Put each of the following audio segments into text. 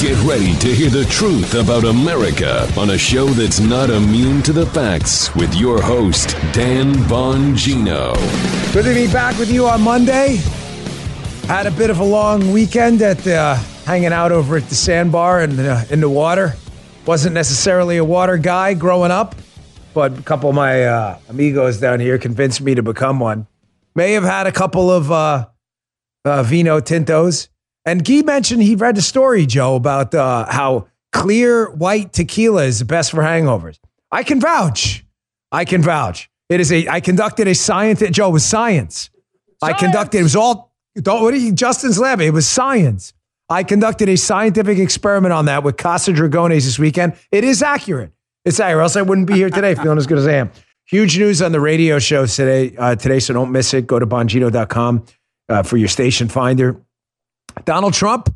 Get ready to hear the truth about America on a show that's not immune to the facts with your host, Dan Bongino. Good to be back with you on Monday. Had a bit of a long weekend at uh, hanging out over at the sandbar and uh, in the water. Wasn't necessarily a water guy growing up, but a couple of my uh, amigos down here convinced me to become one. May have had a couple of uh, uh, vino tintos. And Guy mentioned he read a story, Joe, about uh, how clear white tequila is the best for hangovers. I can vouch. I can vouch. It is a. I conducted a science. Joe it was science. I conducted. It was all. Don't what are you, Justin's lab. It was science. I conducted a scientific experiment on that with Casa Dragones this weekend. It is accurate. It's accurate. Or else I wouldn't be here today feeling as good as I am. Huge news on the radio show today. Uh, today, so don't miss it. Go to bongino.com uh, for your station finder. Donald Trump,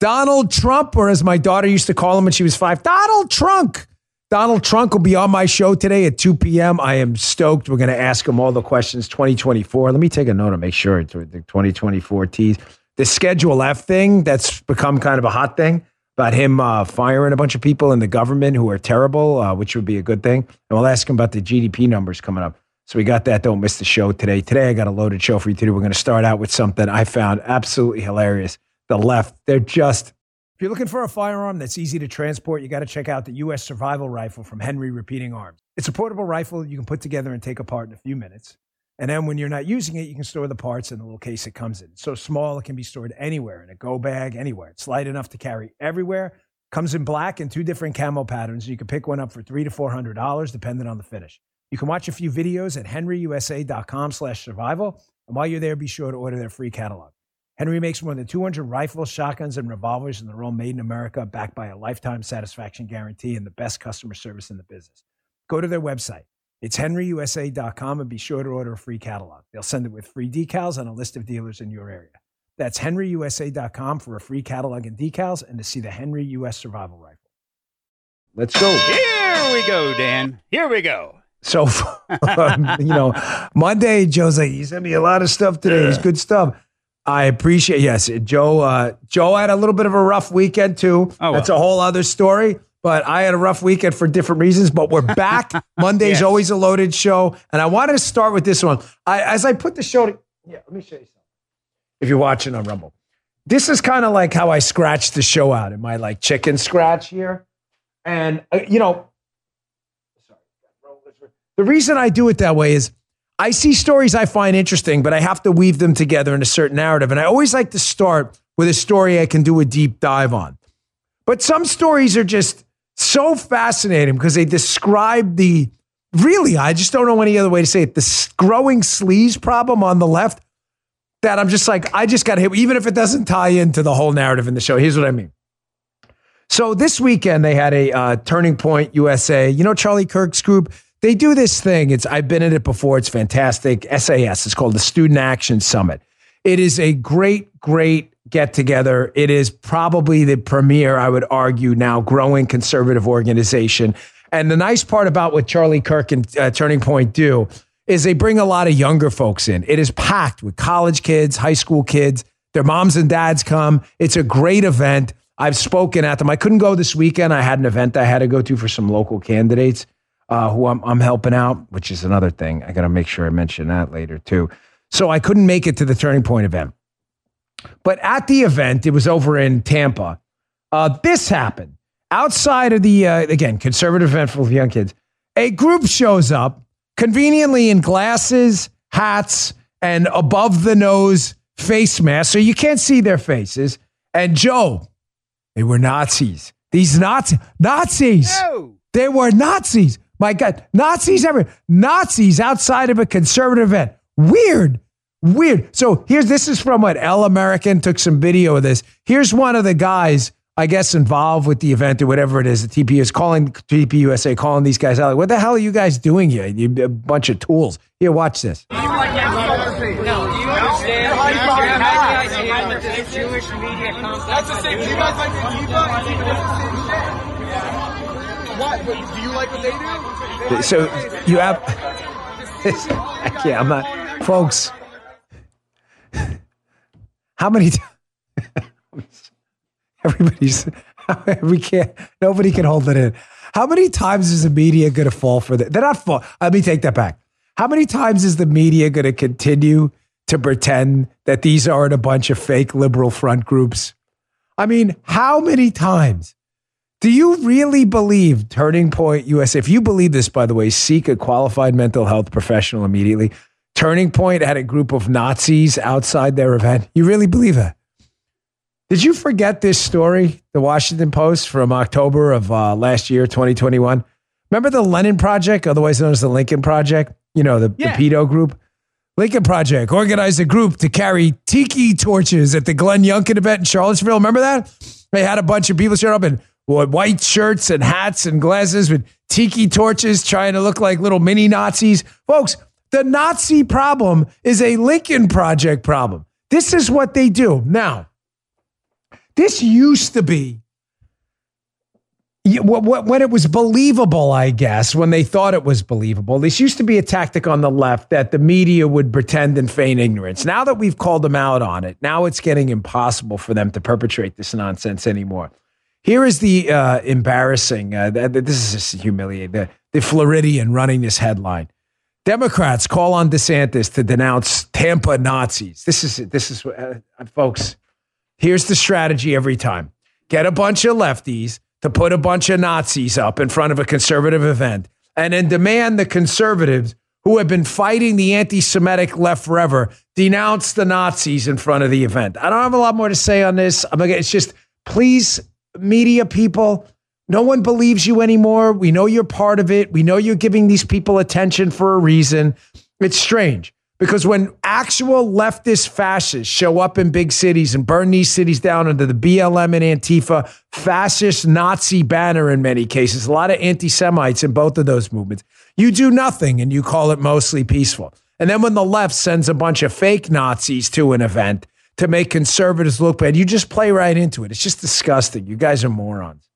Donald Trump, or as my daughter used to call him when she was five, Donald Trunk. Donald Trump will be on my show today at 2 p.m. I am stoked. We're going to ask him all the questions 2024. Let me take a note to make sure it's the 2024 tease. The Schedule F thing that's become kind of a hot thing about him uh, firing a bunch of people in the government who are terrible, uh, which would be a good thing. And we'll ask him about the GDP numbers coming up. So we got that. Don't miss the show today. Today, I got a loaded show for you today. We're going to start out with something I found absolutely hilarious. The left, they're just. If you're looking for a firearm that's easy to transport, you got to check out the U.S. Survival Rifle from Henry Repeating Arms. It's a portable rifle you can put together and take apart in a few minutes. And then when you're not using it, you can store the parts in the little case it comes in. It's so small, it can be stored anywhere in a go bag, anywhere. It's light enough to carry everywhere. Comes in black and two different camo patterns. You can pick one up for three to four hundred dollars, depending on the finish. You can watch a few videos at henryusa.com slash survival. And while you're there, be sure to order their free catalog. Henry makes more than 200 rifles, shotguns, and revolvers, and they're all made in America, backed by a lifetime satisfaction guarantee and the best customer service in the business. Go to their website. It's henryusa.com and be sure to order a free catalog. They'll send it with free decals and a list of dealers in your area. That's henryusa.com for a free catalog and decals and to see the Henry US Survival Rifle. Let's go. Here we go, Dan. Here we go. So, you know, Monday, Joe's like, he sent me a lot of stuff today. It's good stuff. I appreciate. Yes, Joe. Uh, Joe had a little bit of a rough weekend too. Oh, That's well. a whole other story. But I had a rough weekend for different reasons. But we're back. Monday's Yes. always a loaded show, and I wanted to start with this one. I, as I put the show. To, yeah, let me show you something. If you're watching on Rumble, this is kind of like how I scratched the show out in my like chicken scratch here, and uh, you know, the reason I do it that way is I see stories I find interesting, but I have to weave them together in a certain narrative. And I always like to start with a story I can do a deep dive on. But some stories are just so fascinating because they describe the really, I just don't know any other way to say it, the growing sleaze problem on the left that I'm just like, I just got to hit, even if it doesn't tie into the whole narrative in the show. Here's what I mean. So this weekend they had a uh, Turning Point USA. You know Charlie Kirk's group. They do this thing. It's I've been in it before. It's fantastic. SAS. It's called the Student Action Summit. It is a great, great get together. It is probably the premier, I would argue, now growing conservative organization. And the nice part about what Charlie Kirk and uh, Turning Point do is they bring a lot of younger folks in. It is packed with college kids, high school kids. Their moms and dads come. It's a great event. I've spoken at them. I couldn't go this weekend. I had an event I had to go to for some local candidates uh, who I'm, I'm helping out, which is another thing. I got to make sure I mention that later too. So I couldn't make it to the Turning Point event. But at the event, it was over in Tampa. Uh, this happened outside of the, uh, again, conservative event for young kids. A group shows up conveniently in glasses, hats, and above the nose face masks. So you can't see their faces. And Joe, they were Nazis. These Nazi Nazis. No. They were Nazis. My God, Nazis everywhere. Nazis outside of a conservative event. Weird. Weird. So here's this is from what El American took some video of this. Here's one of the guys, I guess, involved with the event or whatever it is. The TP is calling TPUSA, calling these guys out. Like, what the hell are you guys doing here? You a bunch of tools. Here, watch this. No, do you understand? hiding You're behind having that. an idea what this Jewish media comes That's the same. Do you guys like Antifa? Antifa does the same shit. What? What? Do you like what they do? So you have. Can't. I'm not, folks. How many? times? Everybody's we can't. Nobody can hold it in. How many times is the media going to fall for that? They're not fall. Let me take that back. How many times is the media going to continue to pretend that these aren't a bunch of fake liberal front groups? I mean, how many times? Do you really believe Turning Point USA? If you believe this, by the way, seek a qualified mental health professional immediately. Turning Point had a group of Nazis outside their event. You really believe that? Did you forget this story, the Washington Post from October of uh, last year, 2021? Remember the Lenin Project, otherwise known as the Lincoln Project? You know, the, Yeah. the pedo group? Lincoln Project organized a group to carry tiki torches at the Glenn Youngkin event in Charlottesville. Remember that? They had a bunch of people show up in white shirts and hats and glasses with tiki torches trying to look like little mini Nazis. Folks, the Nazi problem is a Lincoln Project problem. This is what they do. Now, this used to be when it was believable, I guess, when they thought it was believable. This used to be a tactic on the left that the media would pretend and feign ignorance. Now that we've called them out on it, now it's getting impossible for them to perpetrate this nonsense anymore. Here is the uh, embarrassing, uh, th- th- this is humiliating, the, the Floridian running this headline. Democrats call on DeSantis to denounce Tampa Nazis. This is, this is, uh, folks, here's the strategy every time get a bunch of lefties to put a bunch of Nazis up in front of a conservative event and then demand the conservatives who have been fighting the anti Semitic left forever denounce the Nazis in front of the event. I don't have a lot more to say on this. I'm gonna, it's just, please, media people, no one believes you anymore. We know you're part of it. We know you're giving these people attention for a reason. It's strange because when actual leftist fascists show up in big cities and burn these cities down under the BLM and Antifa fascist Nazi banner in many cases, a lot of anti Semites in both of those movements, you do nothing and you call it mostly peaceful. And then when the left sends a bunch of fake Nazis to an event to make conservatives look bad, you just play right into it. It's just disgusting. You guys are morons.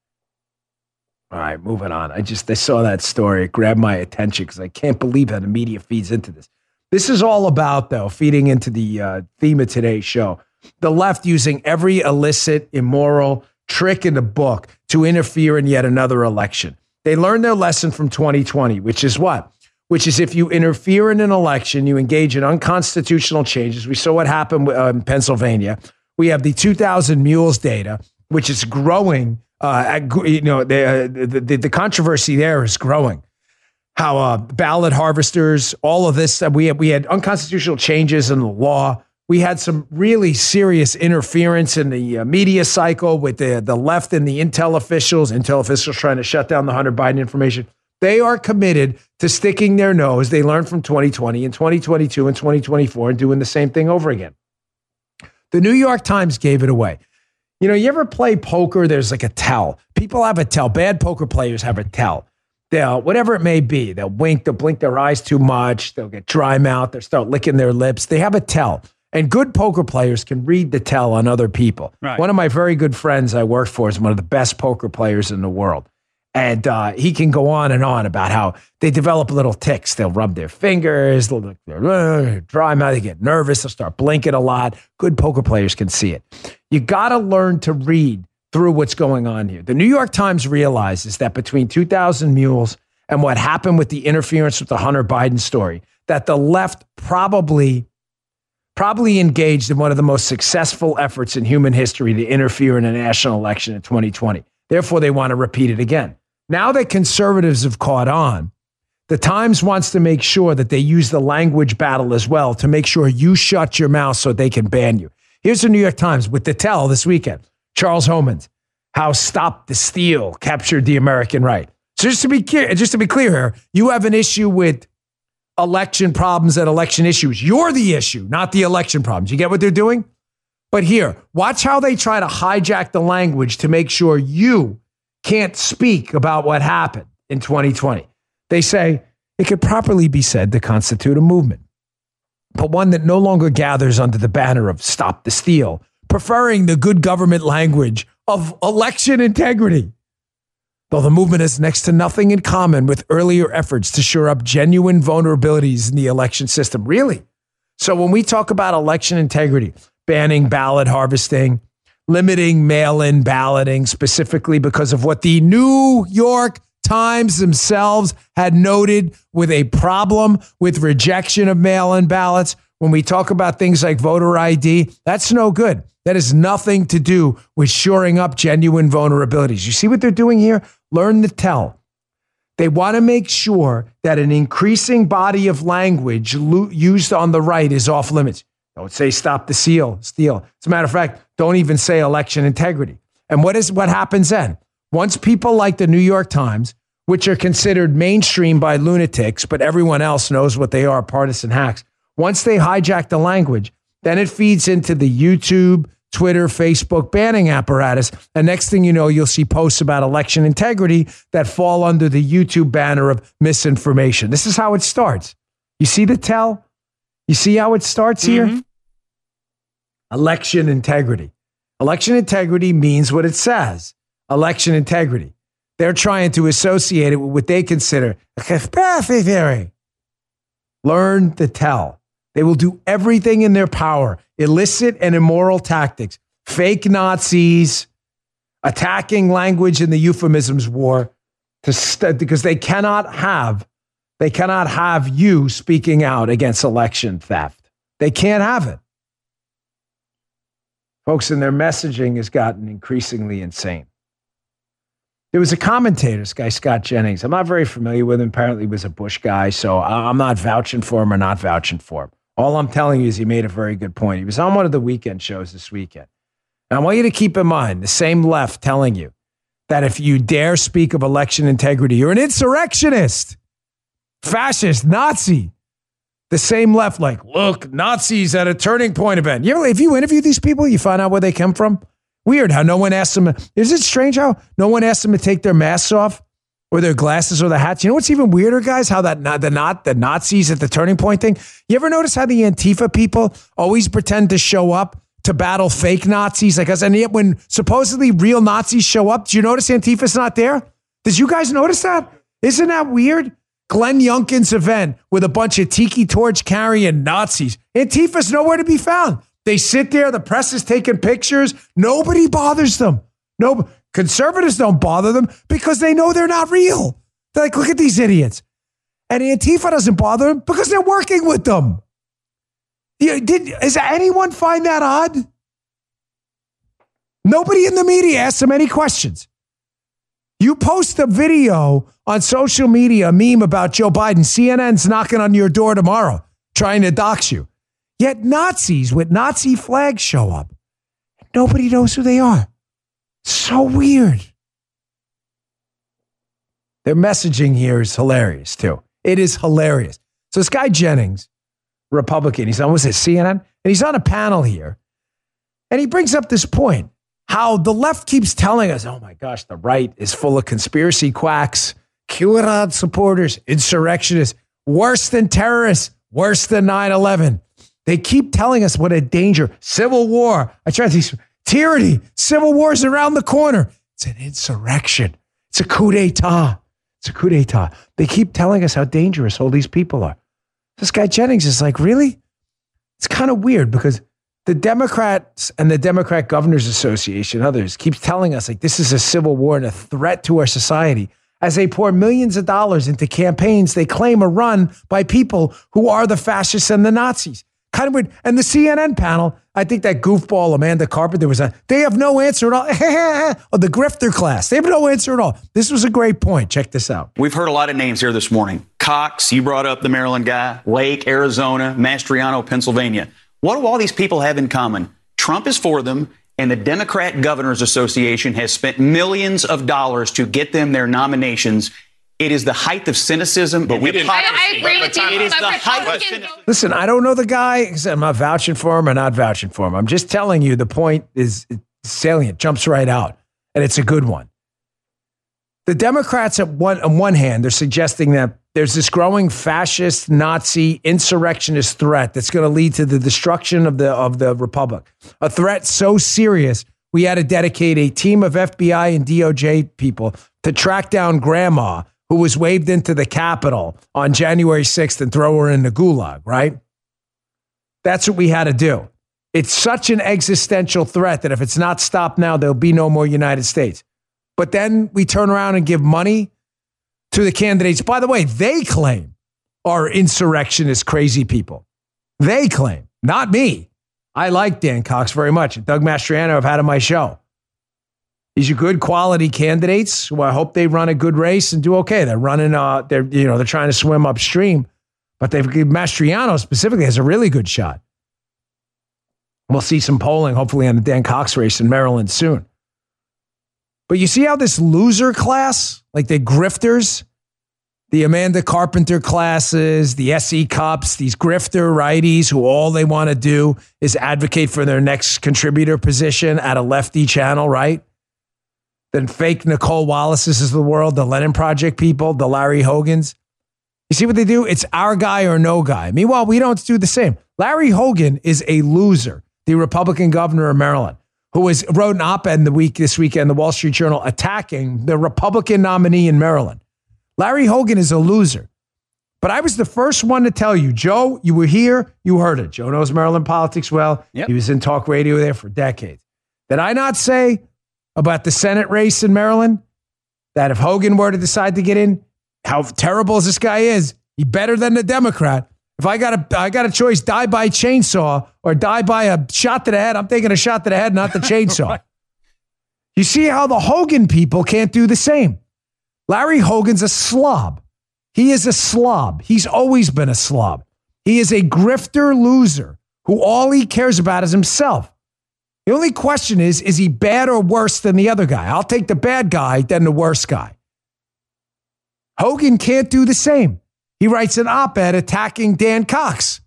All right, moving on. I just I saw that story. It grabbed my attention because I can't believe how the media feeds into this. This is all about, though, feeding into the uh, theme of today's show. The left using every illicit, immoral trick in the book to interfere in yet another election. They learned their lesson from 2020, which is what? Which is if you interfere in an election, you engage in unconstitutional changes. We saw what happened uh, in Pennsylvania. We have the 2000 mules data, which is growing. Uh, at, you know, the, uh, the, the, the controversy there is growing how uh, ballot harvesters, all of this, we had, we had unconstitutional changes in the law. We had some really serious interference in the uh, media cycle with the, the left and the intel officials, intel officials trying to shut down the Hunter Biden information. They are committed to sticking their nose. They learned from 2020 and 2022 and 2024 and doing the same thing over again. The New York Times gave it away. You know, you ever play poker? There's like a tell. People have a tell. Bad poker players have a tell. They'll, whatever it may be, they'll wink, they'll blink their eyes too much, they'll get dry mouth, they'll start licking their lips. They have a tell. And good poker players can read the tell on other people. Right. One of my very good friends I work for is one of the best poker players in the world. And uh, he can go on and on about how they develop little ticks. They'll rub their fingers, they'll uh, dry mouth, they get nervous, they'll start blinking a lot. Good poker players can see it. You got to learn to read through what's going on here. The New York Times realizes that between 2000 Mules and what happened with the interference with the Hunter Biden story, that the left probably probably engaged in one of the most successful efforts in human history to interfere in a national election in 2020. Therefore, they want to repeat it again. Now that conservatives have caught on, the Times wants to make sure that they use the language battle as well to make sure you shut your mouth so they can ban you. Here's the New York Times with the tell this weekend. Charles Homans, how Stop the Steal captured the American right. So just to be clear, just to be clear here, you have an issue with election problems and election issues. You're the issue, not the election problems. You get what they're doing? But here, watch how they try to hijack the language to make sure you can't speak about what happened in 2020. They say it could properly be said to constitute a movement, but one that no longer gathers under the banner of Stop the Steal, preferring the good government language of election integrity. Though the movement has next to nothing in common with earlier efforts to shore up genuine vulnerabilities in the election system. Really? So when we talk about election integrity, banning ballot harvesting, limiting mail in balloting specifically because of what the New York Times themselves had noted with a problem with rejection of mail in ballots. When we talk about things like voter ID, that's no good. That has nothing to do with shoring up genuine vulnerabilities. You see what they're doing here? Learn to tell. They want to make sure that an increasing body of language used on the right is off limits. Don't say stop the seal, steal. As a matter of fact, don't even say election integrity. And what is what happens then? Once people like the New York Times, which are considered mainstream by lunatics, but everyone else knows what they are, partisan hacks, once they hijack the language, then it feeds into the YouTube, Twitter, Facebook banning apparatus. And next thing you know, you'll see posts about election integrity that fall under the YouTube banner of misinformation. This is how it starts. You see the tell? You see how it starts here? Mm-hmm. Election integrity. Election integrity means what it says election integrity. They're trying to associate it with what they consider theory. Learn to tell. They will do everything in their power illicit and immoral tactics, fake Nazis, attacking language in the euphemisms war to st- because they cannot have they cannot have you speaking out against election theft. They can't have it. Folks, and their messaging has gotten increasingly insane. There was a commentator, this guy Scott Jennings. I'm not very familiar with him. Apparently, he was a Bush guy, so I'm not vouching for him or not vouching for him. All I'm telling you is he made a very good point. He was on one of the weekend shows this weekend. I want you to keep in mind the same left telling you that if you dare speak of election integrity, you're an insurrectionist, fascist, Nazi. The same left, like, look, Nazis at a turning point event. You know, if you interview these people, you find out where they come from. Weird how no one asked them. Is it strange how no one asked them to take their masks off or their glasses or the hats? You know what's even weirder, guys? How that the not the Nazis at the turning point thing. You ever notice how the Antifa people always pretend to show up to battle fake Nazis? Like us, and yet when supposedly real Nazis show up, do you notice Antifa's not there? Did you guys notice that? Isn't that weird? Glenn Youngkin's event with a bunch of tiki torch carrying Nazis. Antifa's nowhere to be found. They sit there, the press is taking pictures. Nobody bothers them. No conservatives don't bother them because they know they're not real. They're like, look at these idiots. And Antifa doesn't bother them because they're working with them. You, did, does anyone find that odd? Nobody in the media asks them any questions. You post a video on social media, a meme about Joe Biden, CNN's knocking on your door tomorrow trying to dox you. Yet Nazis with Nazi flags show up. Nobody knows who they are. So weird. Their messaging here is hilarious too. It is hilarious. So this guy Jennings, Republican, he's on was it CNN, and he's on a panel here, and he brings up this point: how the left keeps telling us, "Oh my gosh, the right is full of conspiracy quacks, QAnon supporters, insurrectionists, worse than terrorists, worse than 9/11." They keep telling us what a danger, civil war. I try to see tyranny, civil war is around the corner. It's an insurrection. It's a coup d'état. It's a coup d'état. They keep telling us how dangerous all these people are. This guy Jennings is like, really? It's kind of weird because the Democrats and the Democrat Governors Association, others, keeps telling us like this is a civil war and a threat to our society as they pour millions of dollars into campaigns they claim are run by people who are the fascists and the Nazis. Kind of weird. And the CNN panel, I think that goofball Amanda Carpenter was on. They have no answer at all. oh, the grifter class. They have no answer at all. This was a great point. Check this out. We've heard a lot of names here this morning. Cox, you brought up the Maryland guy, Lake, Arizona, Mastriano, Pennsylvania. What do all these people have in common? Trump is for them, and the Democrat Governors Association has spent millions of dollars to get them their nominations. It is the height of cynicism. But we and didn't- I. I agree with you. It is the height of cynicism. Listen, I don't know the guy. 'cause I'm not vouching for him or not vouching for him. I'm just telling you the point is salient, jumps right out, and it's a good one. The Democrats, at one, on one hand, they're suggesting that there's this growing fascist, Nazi, insurrectionist threat that's going to lead to the destruction of the of the republic. A threat so serious we had to dedicate a team of FBI and DOJ people to track down Grandma, who was waved into the Capitol on January 6th and throw her in the gulag. Right? That's what we had to do It's such an existential threat that if it's not stopped now, there'll be no more United States. But then we turn around and give money to the candidates. By the way, they claim are insurrectionist crazy people. They claim, not me. I like Dan Cox very much. Doug Mastriano, I've had on my show. These are good quality candidates who I hope they run a good race and do okay. They're running, uh, they're, you know, they're trying to swim upstream, but they've Mastriano specifically has a really good shot. We'll see some polling, hopefully, on the Dan Cox race in Maryland soon. But you see how this loser class, like the grifters, the Amanda Carpenter classes, the SE Cupps, these grifter righties who all they want to do is advocate for their next contributor position at a lefty channel, right? Then fake Nicolle Wallace's of the world, the Lenin Project people, the Larry Hogans. You see what they do? It's our guy or no guy. Meanwhile, we don't do the same. Larry Hogan is a loser the Republican governor of Maryland, who was wrote an op-ed the week this weekend, the Wall Street Journal, attacking the Republican nominee in Maryland. Larry Hogan is a loser. But I was the first one to tell you, Joe, you were here, you heard it. Joe knows Maryland politics well. Yep. He was in talk radio there for decades. Did I not say about the Senate race in Maryland that if Hogan were to decide to get in, how terrible as this guy is, he better than the Democrat. If I got a I got a choice, die by chainsaw or die by a shot to the head, I'm taking a shot to the head, not the chainsaw. right. You see how the Hogan people can't do the same. Larry Hogan's a slob. He is a slob. He's always been a slob. He is a grifter loser who all he cares about is himself. The only question is is he bad or worse than the other guy? I'll take the bad guy than the worst guy. Hogan can't do the same he writes an op ed attacking Dan Cox,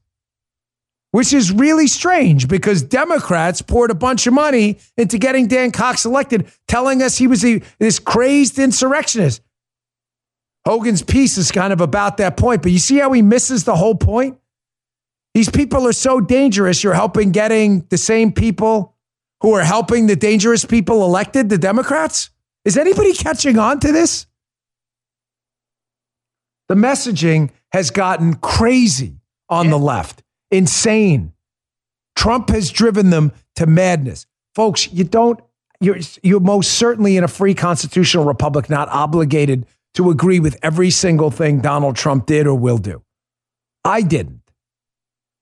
which is really strange because Democrats poured a bunch of money into getting Dan Cox elected, telling us he was a, this crazed insurrectionist. Hogan's piece is kind of about that point, but you see how he misses the whole point? These people are so dangerous. You're helping getting the same people who are helping the dangerous people elected, the Democrats. Is anybody catching on to this? The messaging has gotten crazy on the left, insane. Trump has driven them to madness. Folks, you don't, you're, you're most certainly in a free constitutional republic not obligated to agree with every single thing Donald Trump did or will do. I didn't.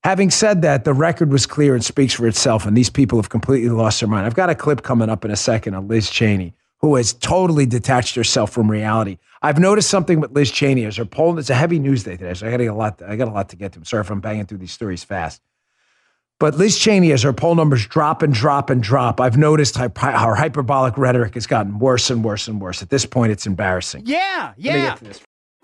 Having said that, the record was clear and speaks for itself, and these people have completely lost their mind. I've got a clip coming up in a second on Liz Cheney, who has totally detached herself from reality. I've noticed something with Liz Cheney as her poll. It's a heavy news day today, so I got a lot. I got a lot to get to. I'm sorry if I'm banging through these stories fast. But Liz Cheney, as her poll numbers drop and drop and drop, I've noticed how her hyperbolic rhetoric has gotten worse and worse and worse. At this point, it's embarrassing. Yeah, yeah.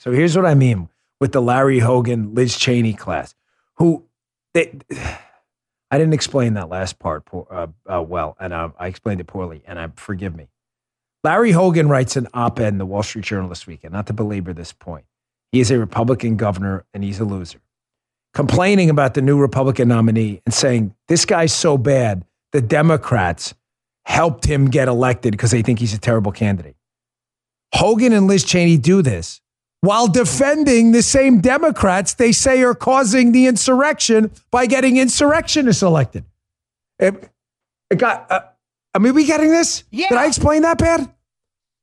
So here's what I mean with the Larry Hogan, Liz Cheney class, who they, I didn't explain that last part uh, uh, well, and uh, I explained it poorly, and I forgive me. Larry Hogan writes an op-ed in the Wall Street Journal this weekend. Not to belabor this point, he is a Republican governor, and he's a loser, complaining about the new Republican nominee and saying this guy's so bad, the Democrats helped him get elected because they think he's a terrible candidate. Hogan and Liz Cheney do this while defending the same Democrats they say are causing the insurrection by getting insurrectionists elected. It, it got, uh, I mean, we getting this? Yeah. Did I explain that bad?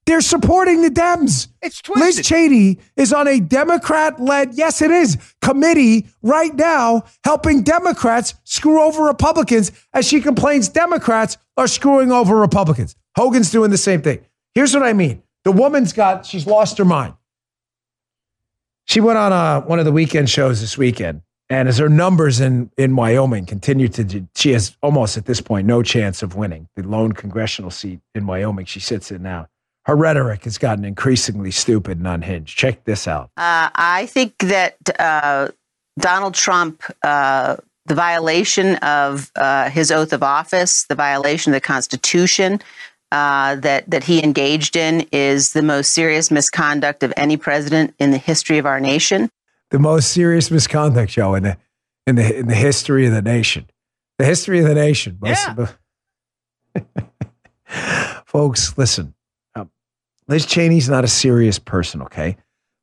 They're supporting the Dems. It's twisted. Liz Cheney is on a Democrat led, yes, it is, committee right now helping Democrats screw over Republicans as she complains Democrats are screwing over Republicans. Hogan's doing the same thing. Here's what I mean the woman's got, she's lost her mind. She went on a, uh, one of the weekend shows this weekend, and as her numbers in, in Wyoming continue to, she has almost at this point no chance of winning the lone congressional seat in Wyoming she sits in now. Her rhetoric has gotten increasingly stupid and unhinged. Check this out. Uh, I think that uh, Donald Trump uh, the violation of uh, his oath of office, the violation of the Constitution uh, that that he engaged in, is the most serious misconduct of any president in the history of our nation. The most serious misconduct, Joe, in the in the in the history of the nation. The history of the nation. Most Yeah. of the- Folks, listen. Um, Liz Cheney's not a serious person, okay?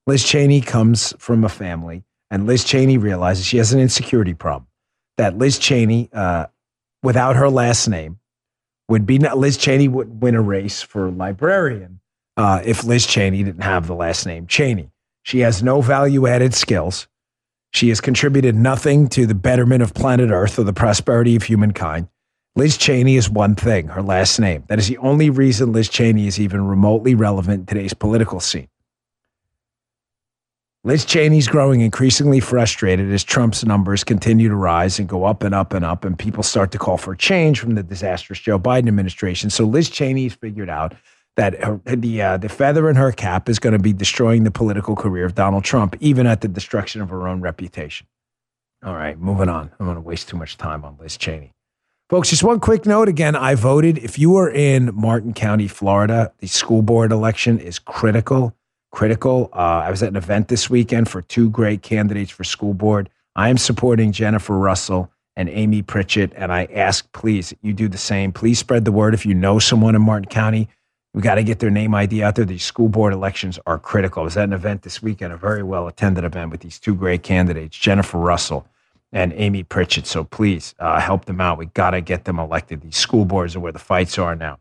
Liz Cheney comes from a family, and Liz Cheney realizes she has an insecurity problem. That Liz Cheney, uh, without her last name, would be not, Liz Cheney would win a race for librarian uh, if Liz Cheney didn't have the last name Cheney. She has no value added skills. She has contributed nothing to the betterment of planet Earth or the prosperity of humankind. Liz Cheney is one thing, her last name. That is the only reason Liz Cheney is even remotely relevant in today's political scene. Liz Cheney's growing increasingly frustrated as Trump's numbers continue to rise and go up and up and up, and people start to call for change from the disastrous Joe Biden administration. So Liz Cheney's figured out that her, the uh, the feather in her cap is going to be destroying the political career of Donald Trump, even at the destruction of her own reputation. All right, moving on. I'm going to waste too much time on Liz Cheney. Folks, just one quick note again. I voted. If you are in Martin County, Florida, the school board election is critical. Critical. Uh, I was at an event this weekend for two great candidates for school board. I am supporting Jennifer Russell and Amy Pritchett, and I ask, please, you do the same. Please spread the word if you know someone in Martin County. We got to get their name ID out there. These school board elections are critical. I was at an event this weekend, a very well attended event with these two great candidates, Jennifer Russell and Amy Pritchett. So please uh, help them out. We got to get them elected. These school boards are where the fights are now.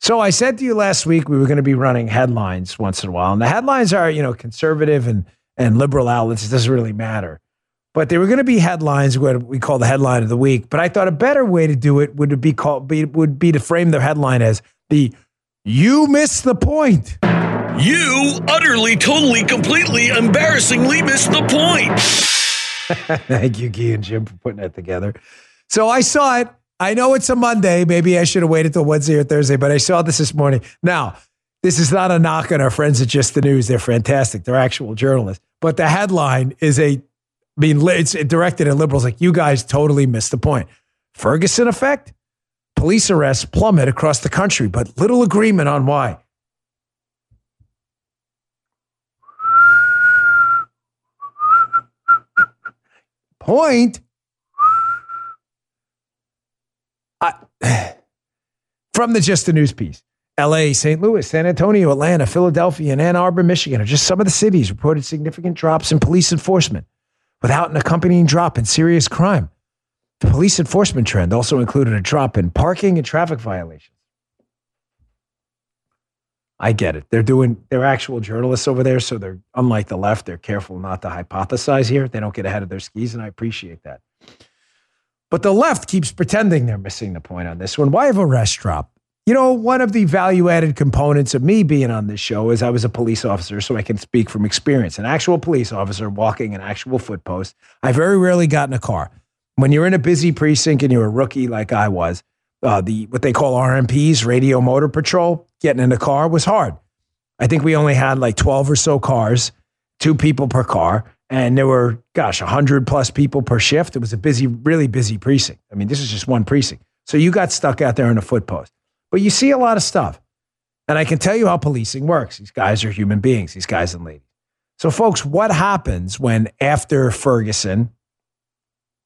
So I said to you last week we were going to be running headlines once in a while, and the headlines are you know conservative and and liberal outlets. It doesn't really matter, but they were going to be headlines what we call the headline of the week. But I thought a better way to do it would be called be, would be to frame the headline as the "You missed the point." You utterly, totally, completely, embarrassingly missed the point. Thank you, Guy and Jim, for putting that together. So I saw it. I know it's a Monday. Maybe I should have waited till Wednesday or Thursday, but I saw this this morning. Now, this is not a knock on our friends at Just the News. They're fantastic. They're actual journalists. But the headline is a, I mean, it's directed at liberals like, you guys totally missed the point. Ferguson effect? Police arrests plummet across the country, but little agreement on why. Point. From the Just the News piece. LA, St. Louis, San Antonio, Atlanta, Philadelphia, and Ann Arbor, Michigan are just some of the cities reported significant drops in police enforcement without an accompanying drop in serious crime. The police enforcement trend also included a drop in parking and traffic violations. I get it. They're doing, they're actual journalists over there. So they're, unlike the left, they're careful not to hypothesize here. They don't get ahead of their skis, and I appreciate that. But the left keeps pretending they're missing the point on this one. Why have arrest drop? You know, one of the value added components of me being on this show is I was a police officer, so I can speak from experience. An actual police officer walking an actual foot post. I very rarely got in a car. When you're in a busy precinct and you're a rookie like I was, uh, the what they call RMPs, Radio Motor Patrol, getting in a car was hard. I think we only had like 12 or so cars, two people per car, and there were, gosh, 100 plus people per shift. It was a busy, really busy precinct. I mean, this is just one precinct. So you got stuck out there in a foot post. But you see a lot of stuff. And I can tell you how policing works. These guys are human beings, these guys and ladies. So, folks, what happens when after Ferguson,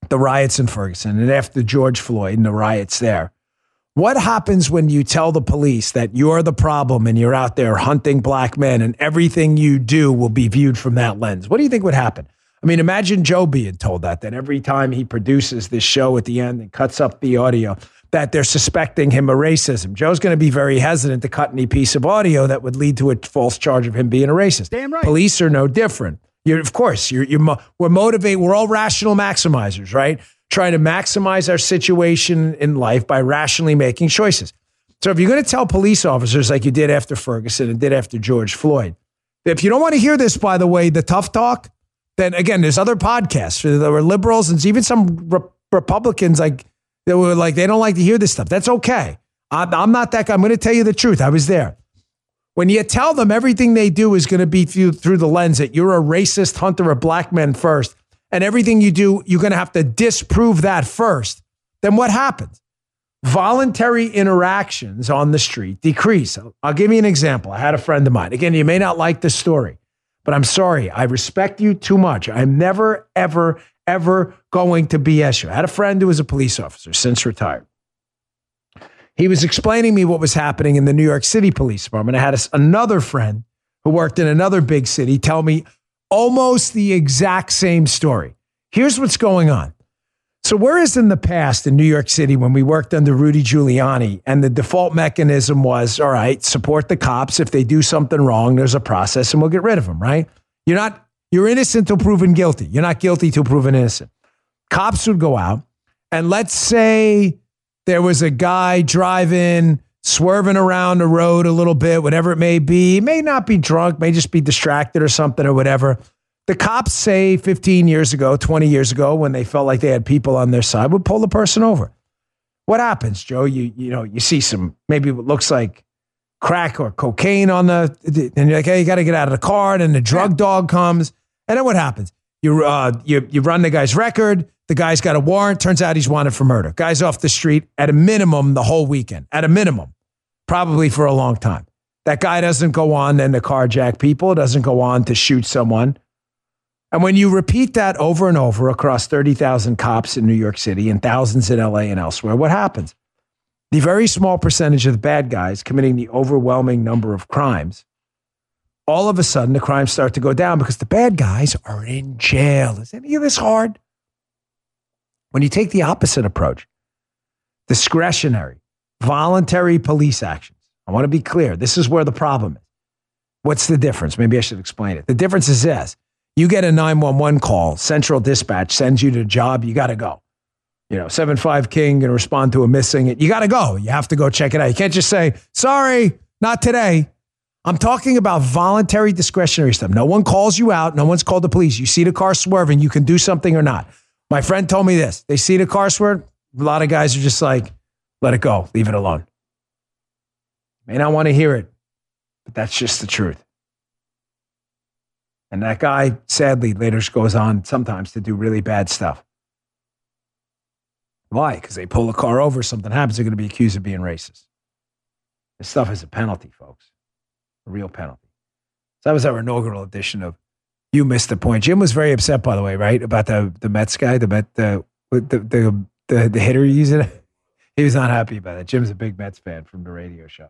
the riots in Ferguson, and after George Floyd and the riots there, what happens when you tell the police that you're the problem and you're out there hunting black men and everything you do will be viewed from that lens? What do you think would happen? I mean, imagine Joe being told that, that every time he produces this show at the end and cuts up the audio, that they're suspecting him of racism. Joe's going to be very hesitant to cut any piece of audio that would lead to a false charge of him being a racist. Damn right. Police are no different. You're, of course, you're, you're we're motivated. We're all rational maximizers, right? Trying to maximize our situation in life by rationally making choices. So if you're going to tell police officers like you did after Ferguson and did after George Floyd, if you don't want to hear this, by the way, the tough talk, then again, there's other podcasts. There were liberals and even some re- Republicans like they were like they don't like to hear this stuff. That's okay. I'm, I'm not that guy. I'm going to tell you the truth. I was there. When you tell them everything they do is going to be through, through the lens that you're a racist hunter of black men first, and everything you do, you're going to have to disprove that first, then what happens? Voluntary interactions on the street decrease. I'll give you an example. I had a friend of mine. Again, you may not like this story, but I'm sorry. I respect you too much. I'm never, ever, ever going to BS you. I had a friend who was a police officer, since retired. He was explaining me what was happening in the New York City Police Department. I had a, another friend who worked in another big city tell me almost the exact same story. Here's what's going on. So, whereas in the past in New York City, when we worked under Rudy Giuliani, and the default mechanism was, all right, support the cops. If they do something wrong, there's a process and we'll get rid of them, right? You're not, you're innocent till proven guilty. You're not guilty till proven innocent. Cops would go out, and let's say there was a guy driving, swerving around the road a little bit, whatever it may be. He may not be drunk, may just be distracted or something or whatever. The cops say 15 years ago, 20 years ago, when they felt like they had people on their side, would pull the person over. What happens, Joe? You you know, you see some maybe what looks like crack or cocaine on the, and you're like, hey, you got to get out of the car. And then the drug dog comes, and then what happens? You uh, you you run the guy's record. The guy's got a warrant. Turns out he's wanted for murder. Guy's off the street at a minimum the whole weekend. At a minimum, probably for a long time. That guy doesn't go on then to carjack people. Doesn't go on to shoot someone. And when you repeat that over and over across 30,000 cops in New York City and thousands in LA and elsewhere, what happens? The very small percentage of the bad guys committing the overwhelming number of crimes, all of a sudden the crimes start to go down because the bad guys are in jail. Is any of this hard? When you take the opposite approach, discretionary, voluntary police actions, I want to be clear. This is where the problem is. What's the difference? Maybe I should explain it. The difference is this you get a 911 call, Central Dispatch sends you to a job, you got to go. You know, 7 5 King and respond to a missing. You got to go. You have to go check it out. You can't just say, sorry, not today. I'm talking about voluntary discretionary stuff. No one calls you out. No one's called the police. You see the car swerving, you can do something or not. My friend told me this. They see the car swerve. A lot of guys are just like, let it go, leave it alone. May not want to hear it, but that's just the truth. And that guy, sadly, later goes on sometimes to do really bad stuff. Why? Because they pull a car over, something happens, they're going to be accused of being racist. This stuff is a penalty, folks, real penalty. So that was our inaugural edition of you missed the point. Jim was very upset, by the way, right, about the the Mets guy, the Met, the the the the, the hitter using it. He was not happy about it. Jim's a big Mets fan from the radio show.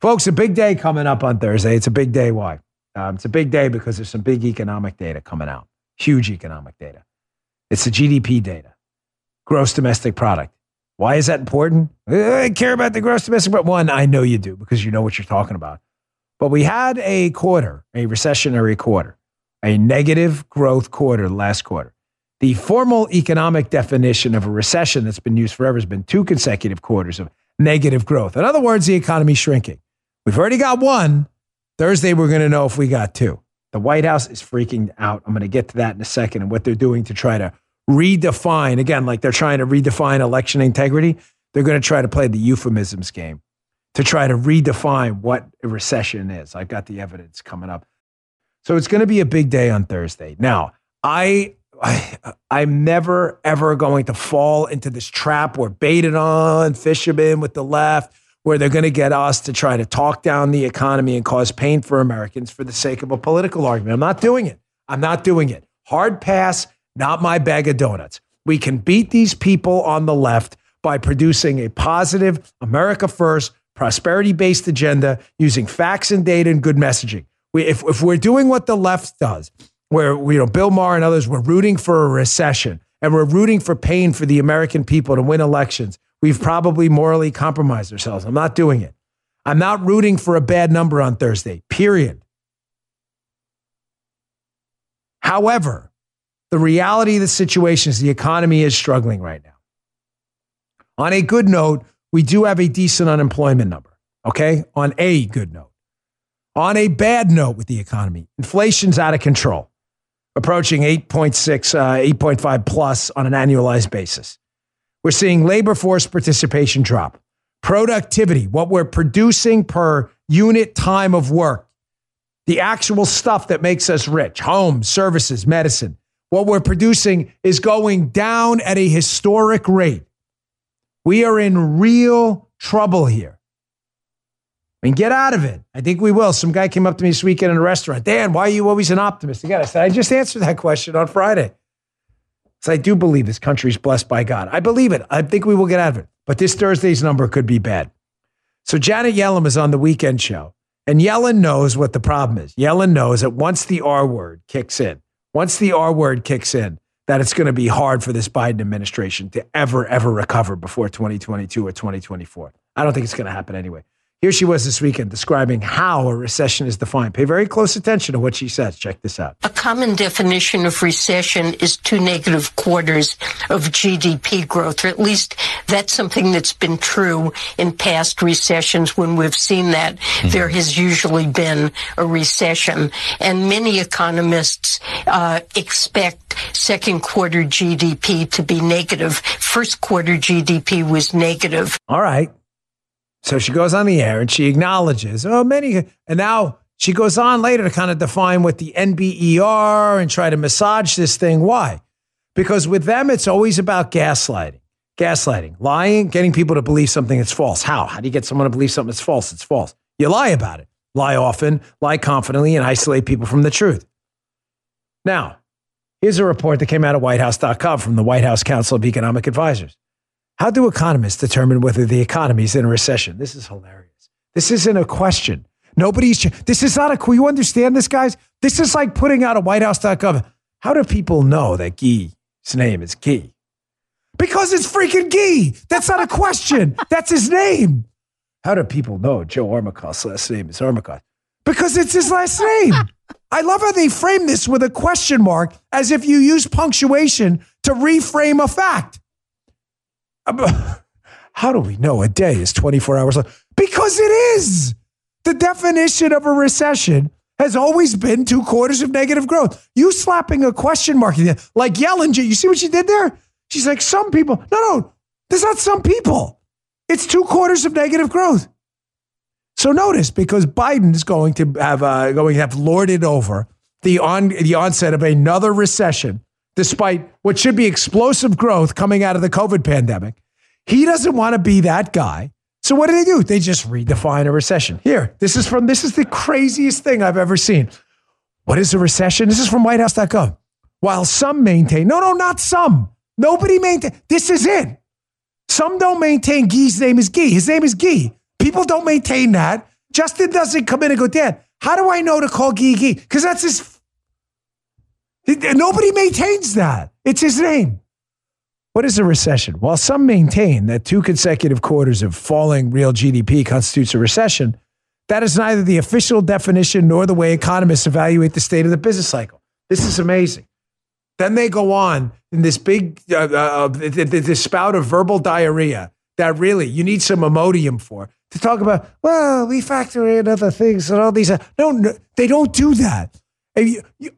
Folks, a big day coming up on Thursday. It's a big day. Why? Um, it's a big day because there's some big economic data coming out. Huge economic data. It's the GDP data, gross domestic product. Why is that important? I care about the gross domestic product. One, I know you do because you know what you're talking about. But we had a quarter, a recessionary quarter a negative growth quarter last quarter. The formal economic definition of a recession that's been used forever has been two consecutive quarters of negative growth. In other words, the economy's shrinking. We've already got one. Thursday, we're going to know if we got two. The White House is freaking out. I'm going to get to that in a second and what they're doing to try to redefine, again, like they're trying to redefine election integrity. They're going to try to play the euphemisms game to try to redefine what a recession is. I've got the evidence coming up. So it's going to be a big day on Thursday. Now, I, I I'm never ever going to fall into this trap where baited on fishermen with the left, where they're going to get us to try to talk down the economy and cause pain for Americans for the sake of a political argument. I'm not doing it. I'm not doing it. Hard pass, not my bag of donuts. We can beat these people on the left by producing a positive, America first, prosperity based agenda using facts and data and good messaging we, if, if we're doing what the left does, where you know Bill Maher and others were rooting for a recession and we're rooting for pain for the American people to win elections, we've probably morally compromised ourselves. I'm not doing it. I'm not rooting for a bad number on Thursday, period. However, the reality of the situation is the economy is struggling right now. On a good note, we do have a decent unemployment number, okay? On a good note. On a bad note with the economy, inflation's out of control, approaching 8.6, uh, 8.5 plus on an annualized basis. We're seeing labor force participation drop. Productivity, what we're producing per unit time of work, the actual stuff that makes us rich, homes, services, medicine. what we're producing is going down at a historic rate. We are in real trouble here. I mean, get out of it. I think we will. Some guy came up to me this weekend in a restaurant. Dan, why are you always an optimist? Again, I said, I just answered that question on Friday. So I do believe this country is blessed by God. I believe it. I think we will get out of it. But this Thursday's number could be bad. So Janet Yellen is on the weekend show, and Yellen knows what the problem is. Yellen knows that once the R word kicks in, once the R word kicks in, that it's going to be hard for this Biden administration to ever, ever recover before 2022 or 2024. I don't think it's going to happen anyway. Here she was this weekend describing how a recession is defined. Pay very close attention to what she says. Check this out. A common definition of recession is two negative quarters of GDP growth, or at least that's something that's been true in past recessions. When we've seen that, mm-hmm. there has usually been a recession. And many economists uh, expect second quarter GDP to be negative. First quarter GDP was negative. All right. So she goes on the air and she acknowledges, oh, many. And now she goes on later to kind of define what the NBER and try to massage this thing. Why? Because with them, it's always about gaslighting. Gaslighting, lying, getting people to believe something that's false. How? How do you get someone to believe something that's false? It's false. You lie about it. Lie often, lie confidently, and isolate people from the truth. Now, here's a report that came out of whitehouse.com from the White House Council of Economic Advisors. How do economists determine whether the economy is in a recession? This is hilarious. This isn't a question. Nobody's, this is not a, you understand this, guys? This is like putting out a whitehouse.gov. How do people know that Guy's name is Guy? Because it's freaking Guy. That's not a question. That's his name. How do people know Joe Armacost's last name is Armacost? Because it's his last name. I love how they frame this with a question mark as if you use punctuation to reframe a fact. How do we know a day is 24 hours long? Because it is. The definition of a recession has always been two quarters of negative growth. You slapping a question mark in there, like Yellen, you see what she did there? She's like, some people. No, no, there's not some people. It's two quarters of negative growth. So notice, because Biden is going to have uh, going to have lorded over the on the onset of another recession despite what should be explosive growth coming out of the COVID pandemic. He doesn't want to be that guy. So what do they do? They just redefine a recession. Here, this is from this is the craziest thing I've ever seen. What is a recession? This is from whitehouse.gov. While some maintain, no, no, not some. Nobody maintain. This is it. Some don't maintain Guy's name is Guy. His name is Guy. People don't maintain that. Justin doesn't come in and go, Dad, how do I know to call Guy Guy? Because that's his Nobody maintains that. It's his name. What is a recession? While some maintain that two consecutive quarters of falling real GDP constitutes a recession, that is neither the official definition nor the way economists evaluate the state of the business cycle. This is amazing. Then they go on in this big uh, uh, this spout of verbal diarrhea that really you need some Imodium for to talk about. Well, we factor in other things and all these. Uh, no, no they don't do that. You, you,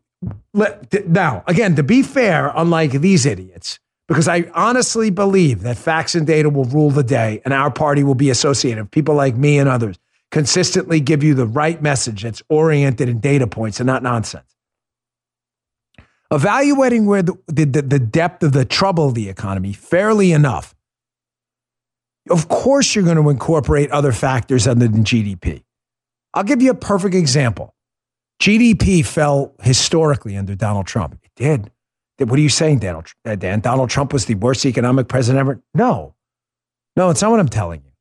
now, again, to be fair, unlike these idiots, because I honestly believe that facts and data will rule the day and our party will be associated. People like me and others consistently give you the right message that's oriented in data points and not nonsense. Evaluating where the, the, the depth of the trouble of the economy fairly enough. Of course, you're going to incorporate other factors other than GDP. I'll give you a perfect example. GDP fell historically under Donald Trump. It did. What are you saying, Donald, uh, Dan? Donald Trump was the worst economic president ever? No. No, it's not what I'm telling you.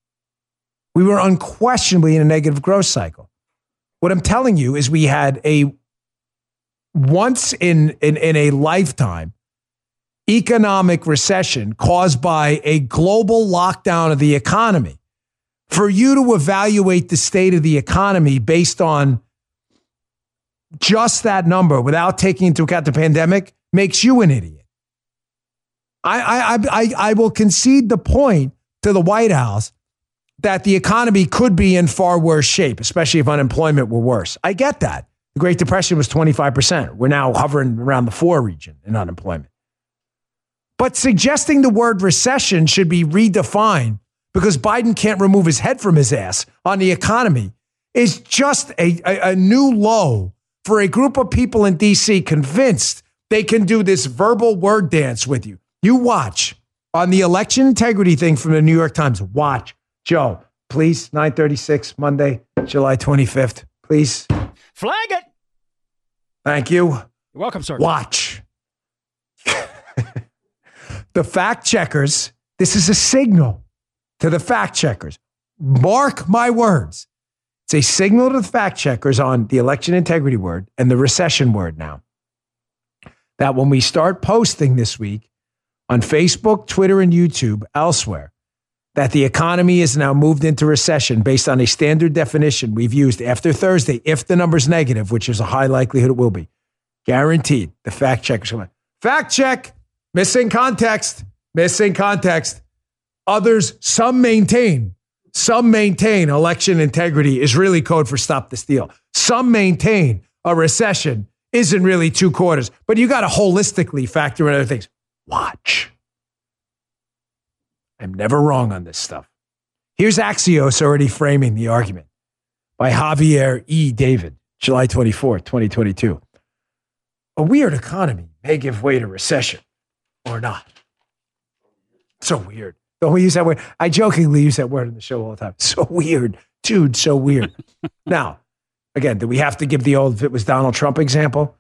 We were unquestionably in a negative growth cycle. What I'm telling you is we had a once in, in, in a lifetime economic recession caused by a global lockdown of the economy. For you to evaluate the state of the economy based on just that number without taking into account the pandemic makes you an idiot. I, I, I, I will concede the point to the White House that the economy could be in far worse shape, especially if unemployment were worse. I get that. The Great Depression was 25%. We're now hovering around the four region in unemployment. But suggesting the word recession should be redefined because Biden can't remove his head from his ass on the economy is just a, a, a new low for a group of people in DC convinced They can do this verbal word dance with you. You watch on the election integrity thing from the New York Times. Watch. Joe, please, 936, Monday, July 25th. Please. Flag it. Thank you. You're welcome, sir. Watch. the fact checkers, this is a signal to the fact checkers. Mark my words. It's a signal to the fact checkers on the election integrity word and the recession word now. That when we start posting this week on Facebook, Twitter, and YouTube, elsewhere, that the economy is now moved into recession based on a standard definition we've used after Thursday, if the number's negative, which is a high likelihood it will be. Guaranteed. The fact checkers come on. Fact check. Missing context. Missing context. Others, some maintain, some maintain election integrity is really code for stop the steal. Some maintain a recession isn't really two quarters, but you got to holistically factor in other things. Watch. I'm never wrong on this stuff. Here's Axios already framing the argument by Javier E. David, July 24, 2022. A weird economy may give way to recession or not. So weird. Don't we use that word? I jokingly use that word in the show all the time. So weird. Dude, so weird. now, again, do we have to give the old, if it was Donald Trump example?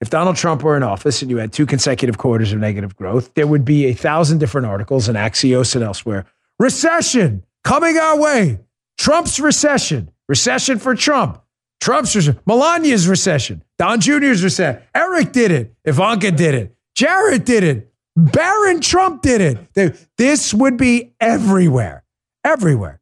If Donald Trump were in office and you had two consecutive quarters of negative growth, there would be a thousand different articles in Axios and elsewhere. Recession coming our way. Trump's recession. Recession for Trump. Trump's recession. Melania's recession. Don Jr.'s recession. Eric did it. Ivanka did it. Jared did it. Barron Trump did it. This would be everywhere. Everywhere.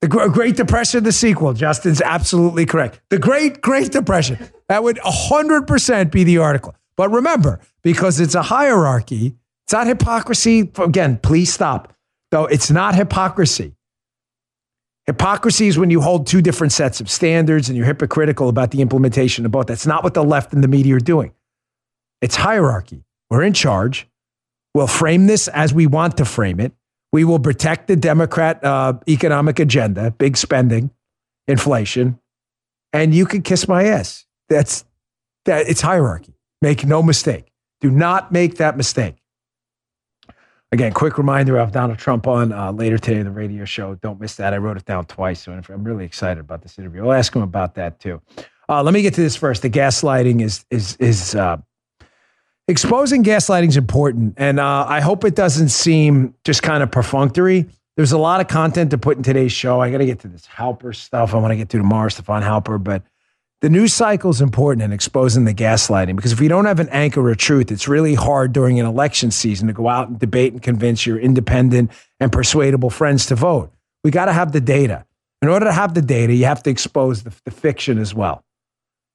The Great Depression, the sequel. Justin's absolutely correct. The Great, Great Depression. That would 100% be the article. But remember, because it's a hierarchy, it's not hypocrisy. Again, please stop. Though it's not hypocrisy. Hypocrisy is when you hold two different sets of standards and you're hypocritical about the implementation of both. That's not what the left and the media are doing. It's hierarchy. We're in charge. We'll frame this as we want to frame it. We will protect the Democrat uh, economic agenda, big spending, inflation, and you can kiss my ass. That's that. It's hierarchy. Make no mistake. Do not make that mistake. Again, quick reminder of Donald Trump on uh, later today in the radio show. Don't miss that. I wrote it down twice, so I'm really excited about this interview. I'll ask him about that too. Uh, let me get to this first. The gaslighting is is is uh, exposing gaslighting is important, and uh, I hope it doesn't seem just kind of perfunctory. There's a lot of content to put in today's show. I got to get to this Halper stuff. I want to get to tomorrow, Stefan Halper, but the news cycle is important in exposing the gaslighting because if we don't have an anchor of truth, it's really hard during an election season to go out and debate and convince your independent and persuadable friends to vote. We got to have the data. In order to have the data, you have to expose the, the fiction as well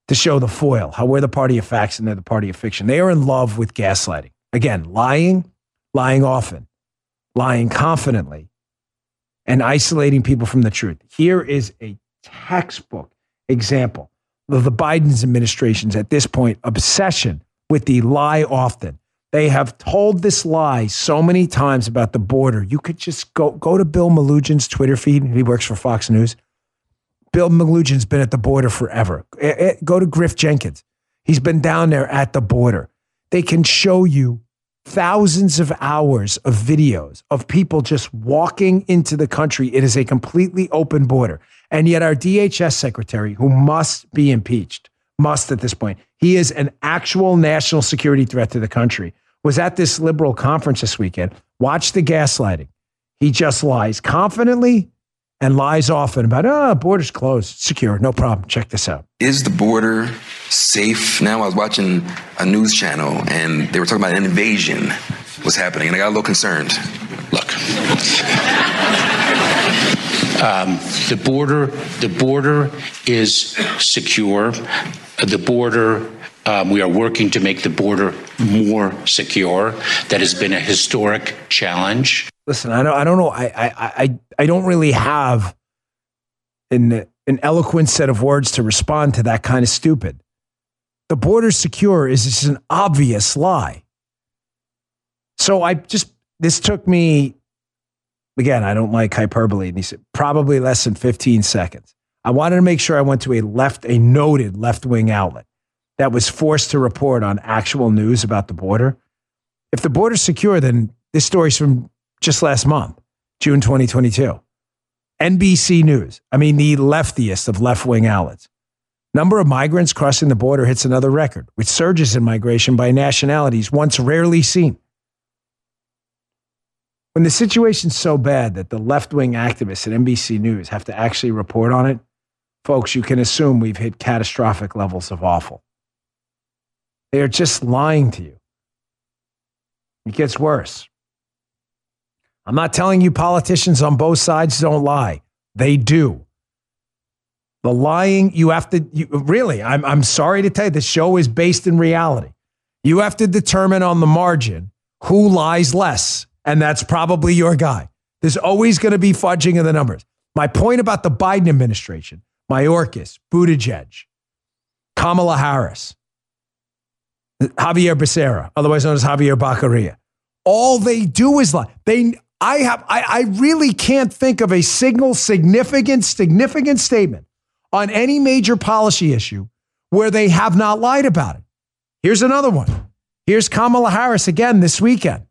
to show the foil, how we're the party of facts and they're the party of fiction. They are in love with gaslighting. Again, lying, lying often, lying confidently, and isolating people from the truth. Here is a textbook example of the Biden's administration's, at this point, obsession with the lie often. They have told this lie so many times about the border. You could just go, go to Bill Melugin's Twitter feed. He works for Fox News Bill Melugin's been at the border forever. Eh, eh, go to Griff Jenkins. He's been down there at the border. They can show you thousands of hours of videos of people just walking into the country. It is a completely open border. And yet, our DHS secretary, who must be impeached, must at this point, he is an actual national security threat to the country, was at this liberal conference this weekend. Watch the gaslighting. He just lies confidently and lies often about, oh, border's closed, secure, no problem. Check this out. Is the border safe now? I was watching a news channel and they were talking about an invasion was happening, and I got a little concerned. Look. Um, the border, the border is secure. The border um, we are working to make the border more secure. That has been a historic challenge. Listen, I don't, I don't know. I, I, I, I don't really have an, an eloquent set of words to respond to that kind of stupid. The border secure is just an obvious lie. So I just, this took me, again, I don't like hyperbole. And he said, probably less than 15 seconds. I wanted to make sure I went to a left, a noted left wing outlet that was forced to report on actual news about the border. If the border's secure, then this story's from just last month, June 2022. NBC News, I mean, the leftiest of left wing outlets. Number of migrants crossing the border hits another record, with surges in migration by nationalities once rarely seen. When the situation's so bad that the left wing activists at NBC News have to actually report on it, folks, you can assume we've hit catastrophic levels of awful. They are just lying to you. It gets worse. I'm not telling you politicians on both sides don't lie. They do. The lying, you have to, you, really, I'm, I'm sorry to tell you, the show is based in reality. You have to determine on the margin who lies less, and that's probably your guy. There's always going to be fudging of the numbers. My point about the Biden administration, Mayorkas, Buttigieg, Kamala Harris, Javier Becerra, otherwise known as Javier Baccaria, all they do is lie. They, I have, I, I really can't think of a single significant, significant statement on any major policy issue where they have not lied about it. Here's another one. Here's Kamala Harris again this weekend,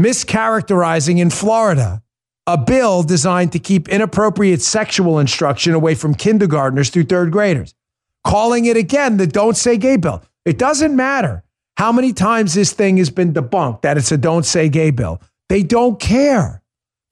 mischaracterizing in Florida a bill designed to keep inappropriate sexual instruction away from kindergartners through third graders, calling it again the Don't Say Gay bill. It doesn't matter how many times this thing has been debunked that it's a Don't Say Gay bill. They don't care.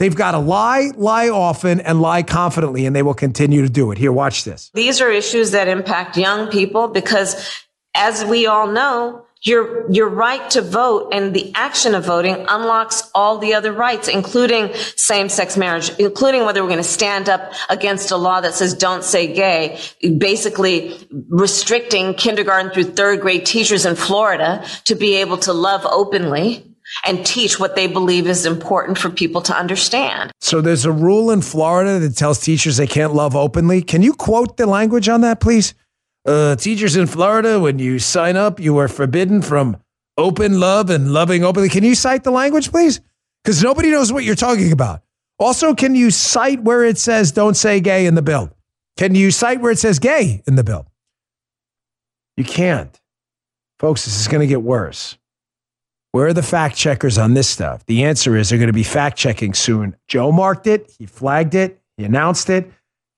They've got to lie, lie often, and lie confidently, and they will continue to do it. Here, watch this. These are issues that impact young people because, as we all know, your, your right to vote and the action of voting unlocks all the other rights, including same-sex marriage, including whether we're going to stand up against a law that says don't say gay, basically restricting kindergarten through third grade teachers in Florida to be able to love openly and teach what they believe is important for people to understand. So there's a rule in Florida that tells teachers they can't love openly. Can you quote the language on that, please? Uh, teachers in Florida, when you sign up, you are forbidden from open love and loving openly. Can you cite the language, please? Because nobody knows what you're talking about. Also, can you cite where it says don't say gay in the bill? Can you cite where it says gay in the bill? You can't. Folks, this is going to get worse. Where are the fact checkers on this stuff? The answer is they're going to be fact checking soon. Joe marked it, he flagged it, he announced it.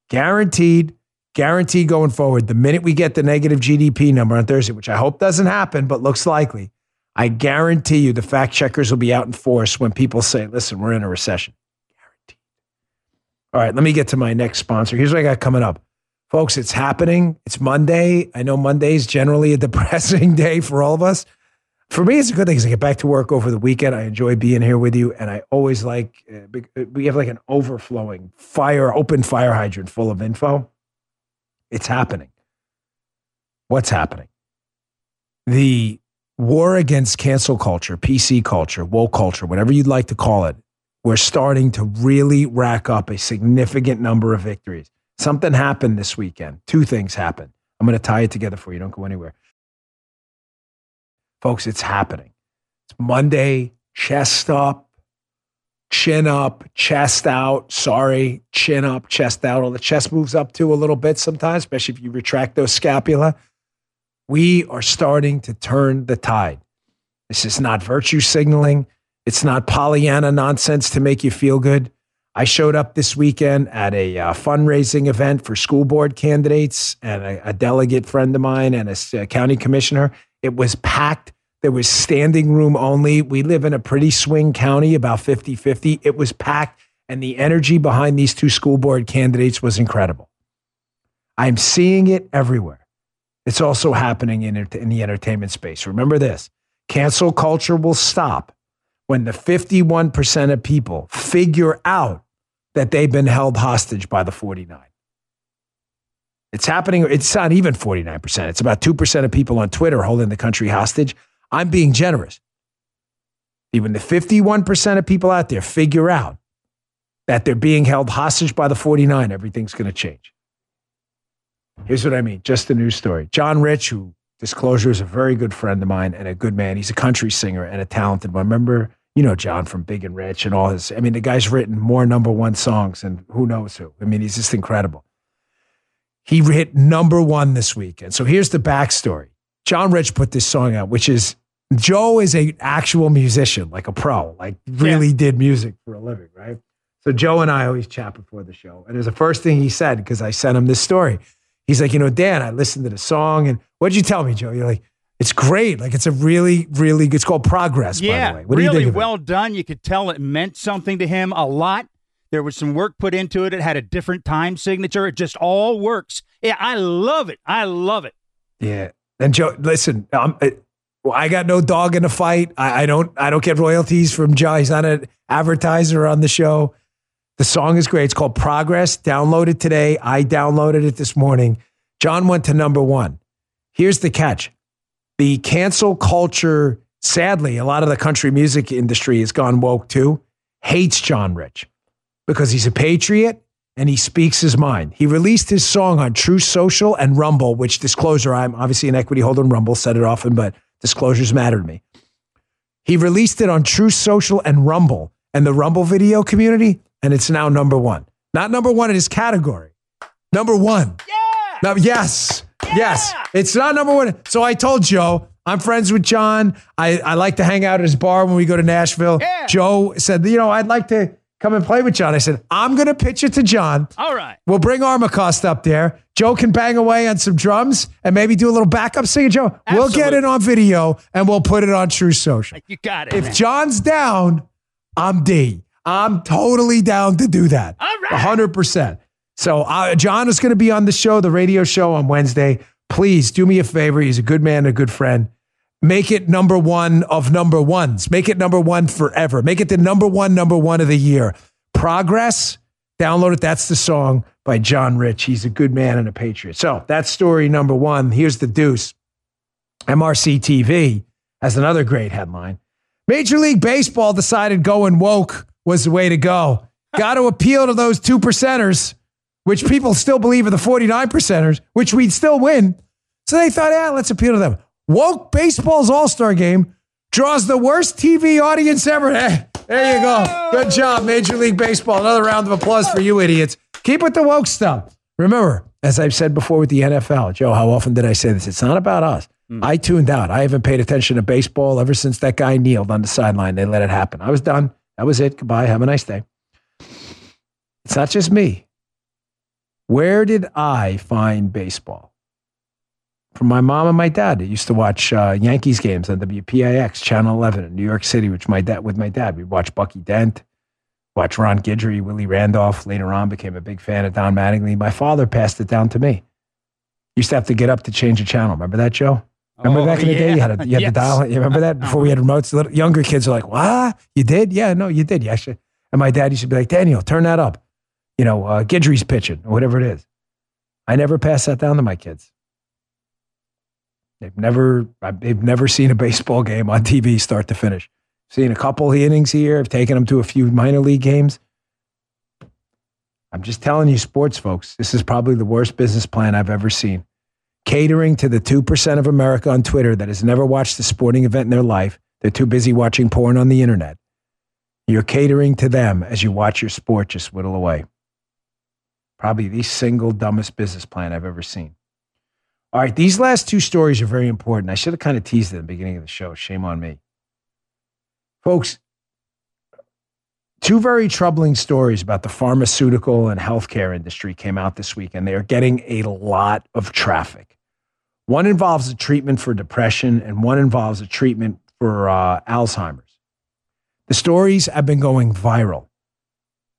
Guaranteed, guaranteed going forward. The minute we get the negative GDP number on Thursday, which I hope doesn't happen, but looks likely, I guarantee you the fact checkers will be out in force when people say, listen, we're in a recession. Guaranteed. All right, let me get to my next sponsor. Here's what I got coming up. Folks, it's happening. It's Monday. I know Monday is generally a depressing day for all of us for me, it's a good thing because I get back to work over the weekend. I enjoy being here with you, and I always like uh, uh, we have like an overflowing fire, open fire hydrant full of info. It's happening. What's happening? The war against cancel culture, PC culture, woke culture, whatever you'd like to call it, we're starting to really rack up a significant number of victories. Something happened this weekend. Two things happened. I'm going to tie it together for you. Don't go anywhere. Folks, it's happening. It's Monday, chest up, chin up, chest out. Sorry, chin up, chest out. All the chest moves up too a little bit sometimes, especially if you retract those scapula. We are starting to turn the tide. This is not virtue signaling. It's not Pollyanna nonsense to make you feel good. I showed up this weekend at a uh, fundraising event for school board candidates and a, a delegate friend of mine and a, a county commissioner. It was packed. There was standing room only. We live in a pretty swing county, about 50 50. It was packed, and the energy behind these two school board candidates was incredible. I'm seeing it everywhere. It's also happening in, in the entertainment space. Remember this cancel culture will stop when the 51% of people figure out that they've been held hostage by the 49. It's happening. It's not even 49%. It's about 2% of people on Twitter holding the country hostage. I'm being generous. Even the 51% of people out there figure out that they're being held hostage by the 49, everything's going to change. Here's what I mean just a news story. John Rich, who disclosure is a very good friend of mine and a good man. He's a country singer and a talented one. Remember, you know, John from Big and Rich and all his. I mean, the guy's written more number one songs and who knows who. I mean, he's just incredible. He hit number one this weekend. So here's the backstory. John Rich put this song out, which is Joe is a actual musician, like a pro, like really did music for a living, right? So Joe and I always chat before the show. And it was the first thing he said because I sent him this story. He's like, you know, Dan, I listened to the song and what'd you tell me, Joe? You're like, it's great. Like it's a really, really. It's called Progress, by the way. What do you really think well done. You could tell it meant something to him a lot. There was some work put into it. It had a different time signature. It just all works. Yeah, I love it. I love it. Yeah. And Joe, listen, I, got no dog in the fight. I, I don't. I don't get royalties from Joe. He's not an advertiser on the show. The song is great. It's called Progress. Download it today. I downloaded it this morning. John went to number one. Here's the catch: the cancel culture. Sadly, a lot of the country music industry has gone woke too. Hates John Rich because he's a patriot and he speaks his mind. He released his song on Truth Social and Rumble, which disclosure, I'm obviously an equity holder in Rumble, said it often, but disclosures matter to me. He released it on Truth Social and Rumble and the Rumble video community, and it's now number one. Not number one in his category. Number one. Yeah. yes. Yes. It's not number one. So I told Joe, I'm friends with John. I, I like to hang out at his bar when we go to Nashville. Joe said, you know, I'd like to come and play with John. I said, I'm going to pitch it to John. All right. We'll bring Armacost up there. Joe can bang away on some drums and maybe do a little backup singing. Joe, we'll get it on video and we'll put it on Truth Social. You got it. If man. John's down, I'm D. I'm totally down to do that. All right. 100%. So uh, John is going to be on the show, the radio show on Wednesday. Please do me a favor. He's a good man, a good friend. Make it number one of number ones. Make it number one forever. Make it the number one, number one of the year. Progress. Download it. That's the song by John Rich. He's a good man and a patriot. So that's story number one. Here's the deuce. MRC TV has another great headline. Major League Baseball decided going woke was the way to go. Got to appeal to those two percenters, which people still believe are the 49 percenters, which we'd still win. So they thought, yeah, let's appeal to them. Woke Baseball's All Star game draws the worst TV audience ever. There you go. Good job, Major League Baseball. Another round of applause for you idiots. Keep with the woke stuff. Remember, as I've said before with the NFL, Joe, how often did I say this? It's not about us. Hmm. I tuned out. I haven't paid attention to baseball ever since that guy kneeled on the sideline. They let it happen. I was done. That was it. Goodbye. Have a nice day. It's not just me. Where did I find baseball? From my mom and my dad. They used to watch uh, Yankees games on WPIX, Channel 11 in New York City, which my dad with my dad. We'd watch Bucky Dent, watch Ron Guidry, Willie Randolph. Later on, became a big fan of Don Mattingly. My father passed it down to me. Used to have to get up to change a channel. Remember that, Joe? Remember Oh, back in the day, you had, to, you had yes. to dial. You remember that before we had remotes? Little, younger kids are like, "What? You did? Yeah, no, you did. You actually." And my dad used to be like, "Daniel, turn that up." You know, uh, Guidry's pitching or whatever it is. I never pass that down to my kids. They've never, they've never seen a baseball game on TV start to finish. Seen a couple innings here. I've taken them to a few minor league games. I'm just telling you, sports folks, this is probably the worst business plan I've ever seen catering to the 2% of America on Twitter that has never watched a sporting event in their life. They're too busy watching porn on the internet. You're catering to them as you watch your sport just whittle away. Probably the single dumbest business plan I've ever seen. All right, these last two stories are very important. I should have kind of teased at the beginning of the show. Shame on me. Folks, two very troubling stories about the pharmaceutical and healthcare industry came out this week, and they are getting a lot of traffic. One involves a treatment for depression, and one involves a treatment for uh, Alzheimer's. The stories have been going viral.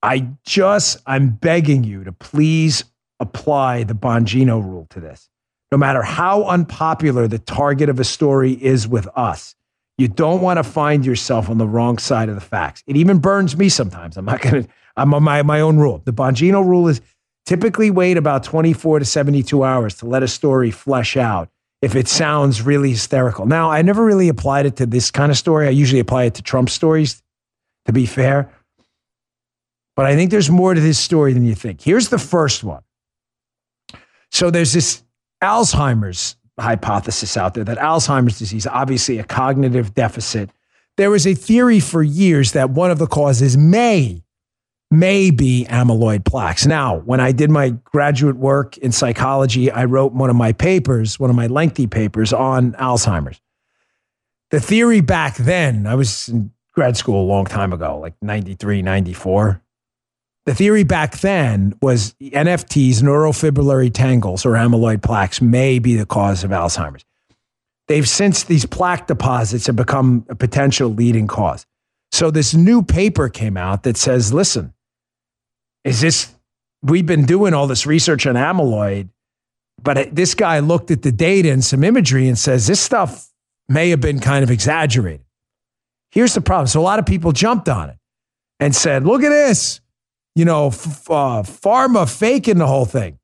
I just, I'm begging you to please apply the Bongino rule to this. No matter how unpopular the target of a story is with us, you don't want to find yourself on the wrong side of the facts. It even burns me sometimes. I'm not going to, I'm on my, my own rule. The Bongino rule is typically wait about 24 to 72 hours to let a story flesh out if it sounds really hysterical. Now, I never really applied it to this kind of story. I usually apply it to Trump stories, to be fair. But I think there's more to this story than you think. Here's the first one. So there's this Alzheimer's hypothesis out there that Alzheimer's disease, obviously a cognitive deficit. There was a theory for years that one of the causes may may be amyloid plaques. Now, when I did my graduate work in psychology, I wrote one of my papers, one of my lengthy papers on Alzheimer's. The theory back then, I was in grad school a long time ago, like 93, 94. The theory back then was NFTs, neurofibrillary tangles, or amyloid plaques, may be the cause of Alzheimer's. They've since these plaque deposits have become a potential leading cause. So this new paper came out that says, listen, is this, we've been doing all this research on amyloid, but this guy looked at the data and some imagery and says this stuff may have been kind of exaggerated. Here's the problem. So a lot of people jumped on it and said, look at this, you know, f- uh, pharma faking the whole thing.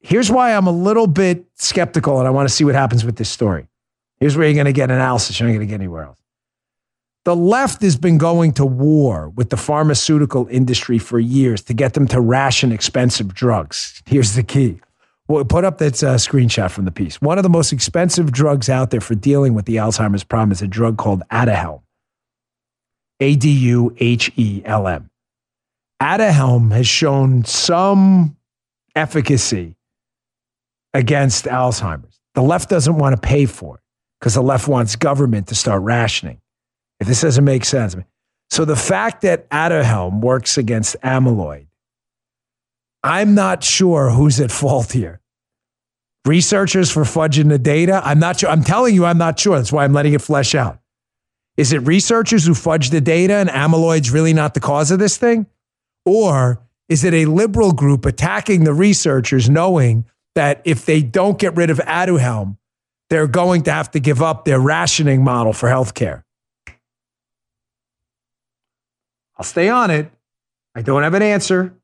Here's why I'm a little bit skeptical and I want to see what happens with this story. Here's where you're going to get analysis. You're not going to get anywhere else. The left has been going to war with the pharmaceutical industry for years to get them to ration expensive drugs. Here's the key. We'll put up that uh, screenshot from the piece. One of the most expensive drugs out there for dealing with the Alzheimer's problem is a drug called Aduhelm. A D U H E L M. Aduhelm has shown some efficacy against Alzheimer's. The left doesn't want to pay for it because the left wants government to start rationing. If this doesn't make sense. So the fact that Aduhelm works against amyloid, I'm not sure who's at fault here. Researchers for fudging the data? I'm not sure. I'm telling you, I'm not sure. That's why I'm letting it flesh out. Is it researchers who fudge the data and amyloid's really not the cause of this thing? Or is it a liberal group attacking the researchers knowing that if they don't get rid of Aduhelm, they're going to have to give up their rationing model for healthcare? I'll stay on it. I don't have an answer.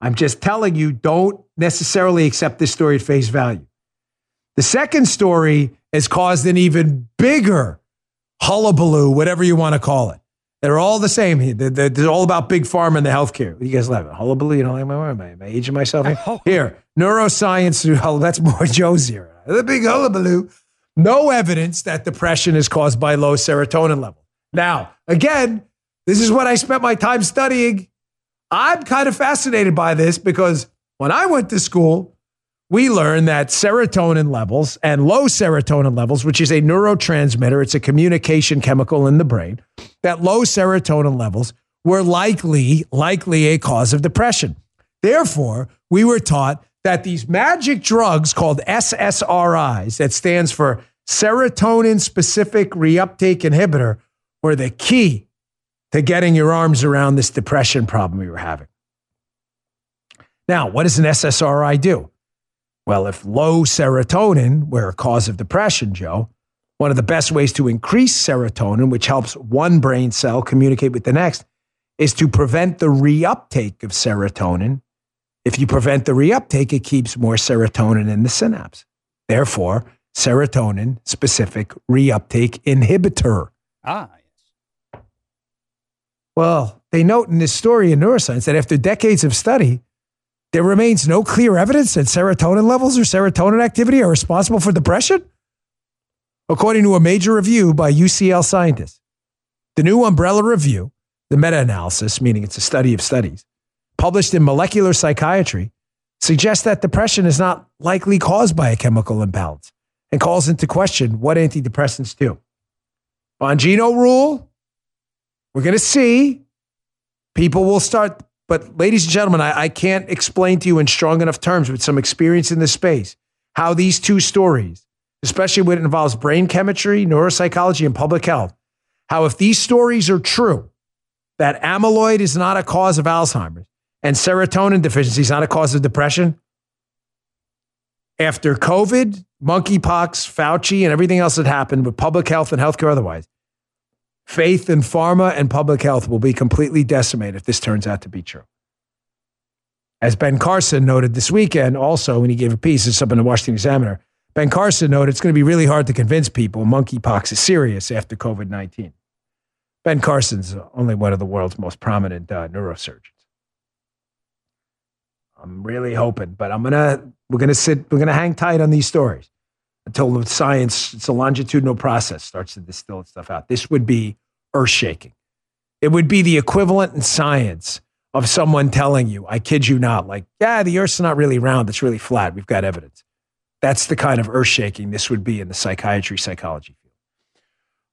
I'm just telling you, don't necessarily accept this story at face value. The second story has caused an even bigger hullabaloo, whatever you want to call it. They're all the same. They're, they're, they're all about big pharma and the healthcare. You guys laugh at hullabaloo. You know, am I, am I, am I aging myself here? Oh. here neuroscience. Oh, that's more Joe's era. The big hullabaloo. No evidence that depression is caused by low serotonin level. Now, again, this is what I spent my time studying. I'm kind of fascinated by this because when I went to school, we learned that serotonin levels and low serotonin levels, which is a neurotransmitter, it's a communication chemical in the brain, that low serotonin levels were likely, likely a cause of depression. Therefore, we were taught that these magic drugs called SSRIs, that stands for serotonin specific reuptake inhibitor, were the key to getting your arms around this depression problem we were having. Now, what does an SSRI do? Well, if low serotonin were a cause of depression, Joe, one of the best ways to increase serotonin, which helps one brain cell communicate with the next, is to prevent the reuptake of serotonin. If you prevent the reuptake, it keeps more serotonin in the synapse. Therefore, serotonin specific reuptake inhibitor. Ah, yes. well, they note in this story in neuroscience that after decades of study, there remains no clear evidence that serotonin levels or serotonin activity are responsible for depression, according to a major review by UCL scientists. The new umbrella review, the meta analysis, meaning it's a study of studies, published in Molecular Psychiatry, suggests that depression is not likely caused by a chemical imbalance and calls into question what antidepressants do. Bongino rule we're going to see. People will start. But, ladies and gentlemen, I, I can't explain to you in strong enough terms with some experience in this space how these two stories, especially when it involves brain chemistry, neuropsychology, and public health, how if these stories are true, that amyloid is not a cause of Alzheimer's and serotonin deficiency is not a cause of depression, after COVID, monkeypox, Fauci, and everything else that happened with public health and healthcare otherwise, faith in pharma and public health will be completely decimated if this turns out to be true. As Ben Carson noted this weekend, also when he gave a piece, it's up in the Washington Examiner, Ben Carson noted it's going to be really hard to convince people monkeypox is serious after COVID 19. Ben Carson's only one of the world's most prominent uh, neurosurgeons. I'm really hoping, but I'm gonna we're gonna sit we're gonna hang tight on these stories until the science, it's a longitudinal process, starts to distill stuff out. This would be earth shaking. It would be the equivalent in science of someone telling you, I kid you not, like, yeah, the earth's not really round, it's really flat. We've got evidence. That's the kind of earth shaking this would be in the psychiatry, psychology field.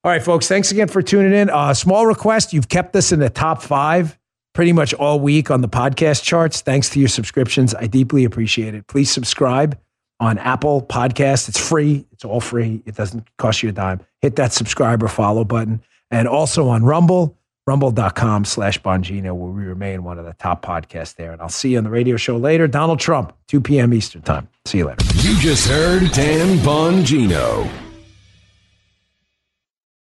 All right, folks, thanks again for tuning in. Uh, small request you've kept us in the top five pretty much all week on the podcast charts. Thanks to your subscriptions. I deeply appreciate it. Please subscribe on Apple Podcast. It's free. It's all free. It doesn't cost you a dime. Hit that subscribe or follow button. And also on Rumble, rumble.com slash Bongino, where we remain one of the top podcasts there. And I'll see you on the radio show later. Donald Trump, 2 p.m. Eastern Time. See you later. You just heard Dan Bongino.